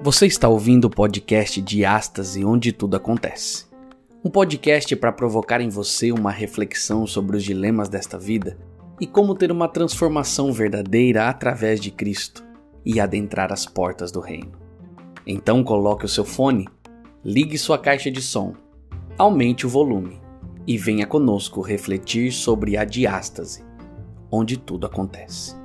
Você está ouvindo o podcast Diástase, onde tudo acontece. Um podcast para provocar em você uma reflexão sobre os dilemas desta vida e como ter uma transformação verdadeira através de Cristo e adentrar as portas do reino. Então coloque o seu fone, ligue sua caixa de som, aumente o volume e venha conosco refletir sobre a diástase, onde tudo acontece.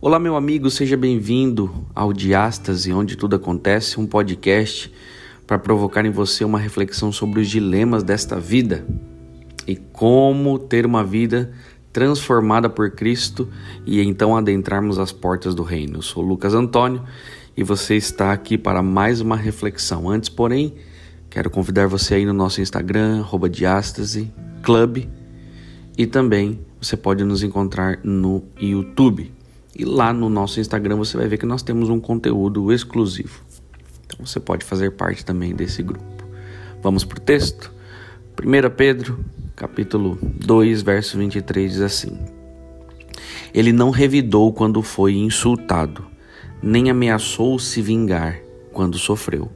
Olá, meu amigo, seja bem-vindo ao Diástase, onde tudo acontece, um podcast para provocar em você uma reflexão sobre os dilemas desta vida e como ter uma vida transformada por Cristo e então adentrarmos as portas do reino. Eu sou Lucas Antônio e você está aqui para mais uma reflexão. Antes, porém, quero convidar você aí no nosso Instagram, Diástase Club, e também você pode nos encontrar no YouTube. E lá no nosso Instagram você vai ver que nós temos um conteúdo exclusivo. Então você pode fazer parte também desse grupo. Vamos para o texto? 1 Pedro, capítulo 2, verso 23 diz assim: Ele não revidou quando foi insultado, nem ameaçou se vingar quando sofreu,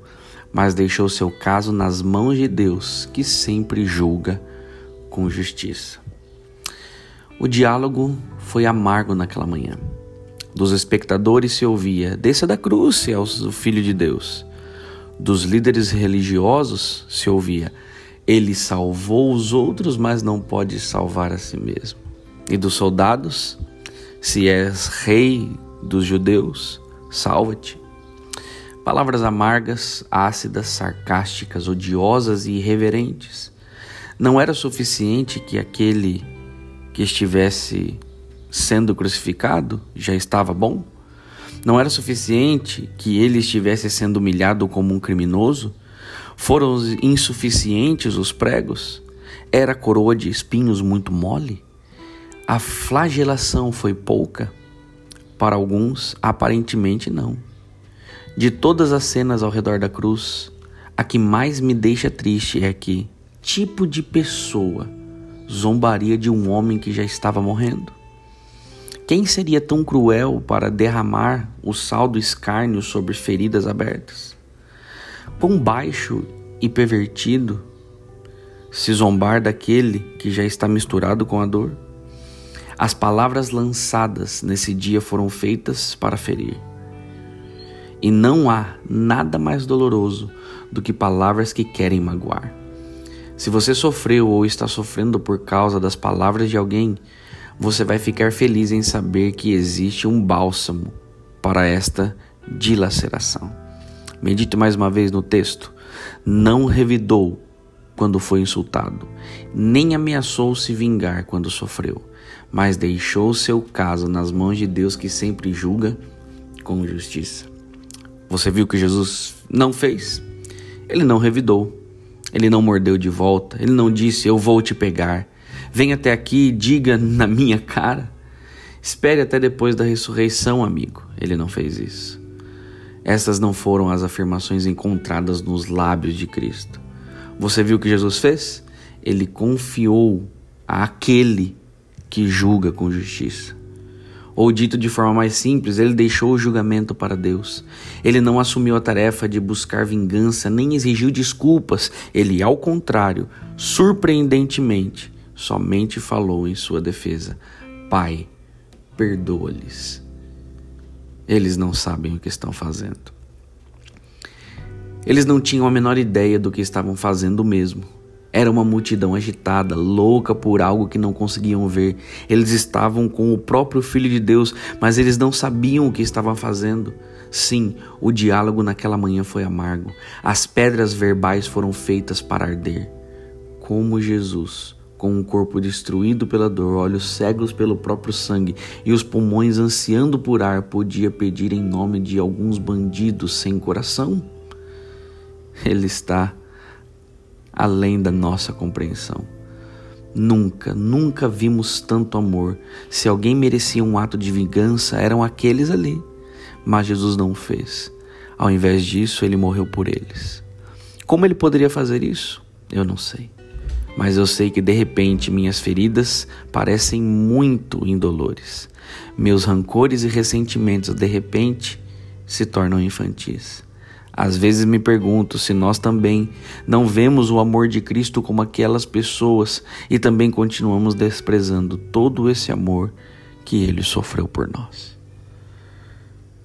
mas deixou seu caso nas mãos de Deus, que sempre julga com justiça. O diálogo foi amargo naquela manhã. Dos espectadores se ouvia: Desça da cruz, é o Filho de Deus. Dos líderes religiosos se ouvia: Ele salvou os outros, mas não pode salvar a si mesmo. E dos soldados: Se és rei dos judeus, salva-te. Palavras amargas, ácidas, sarcásticas, odiosas e irreverentes. Não era suficiente que aquele que estivesse sendo crucificado já estava bom? Não era suficiente que ele estivesse sendo humilhado como um criminoso? Foram insuficientes os pregos? Era a coroa de espinhos muito mole? A flagelação foi pouca? Para alguns, aparentemente não. De todas as cenas ao redor da cruz, a que mais me deixa triste é que tipo de pessoa zombaria de um homem que já estava morrendo? Quem seria tão cruel para derramar o sal do escárnio sobre feridas abertas? Quão baixo e pervertido se zombar daquele que já está misturado com a dor? As palavras lançadas nesse dia foram feitas para ferir. E não há nada mais doloroso do que palavras que querem magoar. Se você sofreu ou está sofrendo por causa das palavras de alguém, você vai ficar feliz em saber que existe um bálsamo para esta dilaceração. Medite mais uma vez no texto. Não revidou quando foi insultado, nem ameaçou se vingar quando sofreu, mas deixou seu caso nas mãos de Deus que sempre julga com justiça. Você viu que Jesus não fez? Ele não revidou, ele não mordeu de volta, ele não disse eu vou te pegar, Venha até aqui e diga na minha cara. Espere até depois da ressurreição, amigo. Ele não fez isso. Essas não foram as afirmações encontradas nos lábios de Cristo. Você viu o que Jesus fez? Ele confiou àquele que julga com justiça. Ou dito de forma mais simples, ele deixou o julgamento para Deus. Ele não assumiu a tarefa de buscar vingança, nem exigiu desculpas. Ele, ao contrário, surpreendentemente, somente falou em sua defesa: Pai, perdoa-lhes. Eles não sabem o que estão fazendo. Eles não tinham a menor ideia do que estavam fazendo mesmo. Era uma multidão agitada, louca por algo que não conseguiam ver. Eles estavam com o próprio Filho de Deus, mas eles não sabiam o que estavam fazendo. Sim, o diálogo naquela manhã foi amargo. As pedras verbais foram feitas para arder. Como Jesus com um corpo destruído pela dor, olhos cegos pelo próprio sangue e os pulmões ansiando por ar, podia pedir em nome de alguns bandidos sem coração? Ele está além da nossa compreensão. Nunca, nunca vimos tanto amor. Se alguém merecia um ato de vingança, eram aqueles ali. Mas Jesus não fez. Ao invés disso, ele morreu por eles. Como ele poderia fazer isso? Eu não sei. Mas eu sei que de repente minhas feridas parecem muito indolores. Meus rancores e ressentimentos de repente se tornam infantis. Às vezes me pergunto se nós também não vemos o amor de Cristo como aquelas pessoas e também continuamos desprezando todo esse amor que ele sofreu por nós.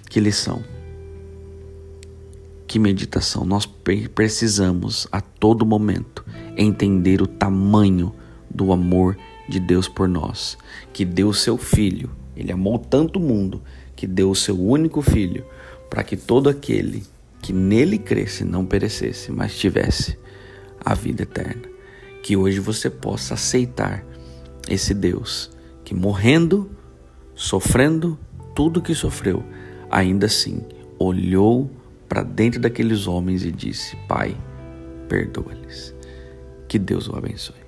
Que lição! Que meditação! Nós precisamos a todo momento entender o tamanho do amor de Deus por nós, que deu o seu filho. Ele amou tanto o mundo que deu o seu único filho para que todo aquele que nele cresce não perecesse, mas tivesse a vida eterna. Que hoje você possa aceitar esse Deus que morrendo, sofrendo tudo que sofreu, ainda assim olhou para dentro daqueles homens e disse: Pai, perdoa-lhes. Que Deus o abençoe.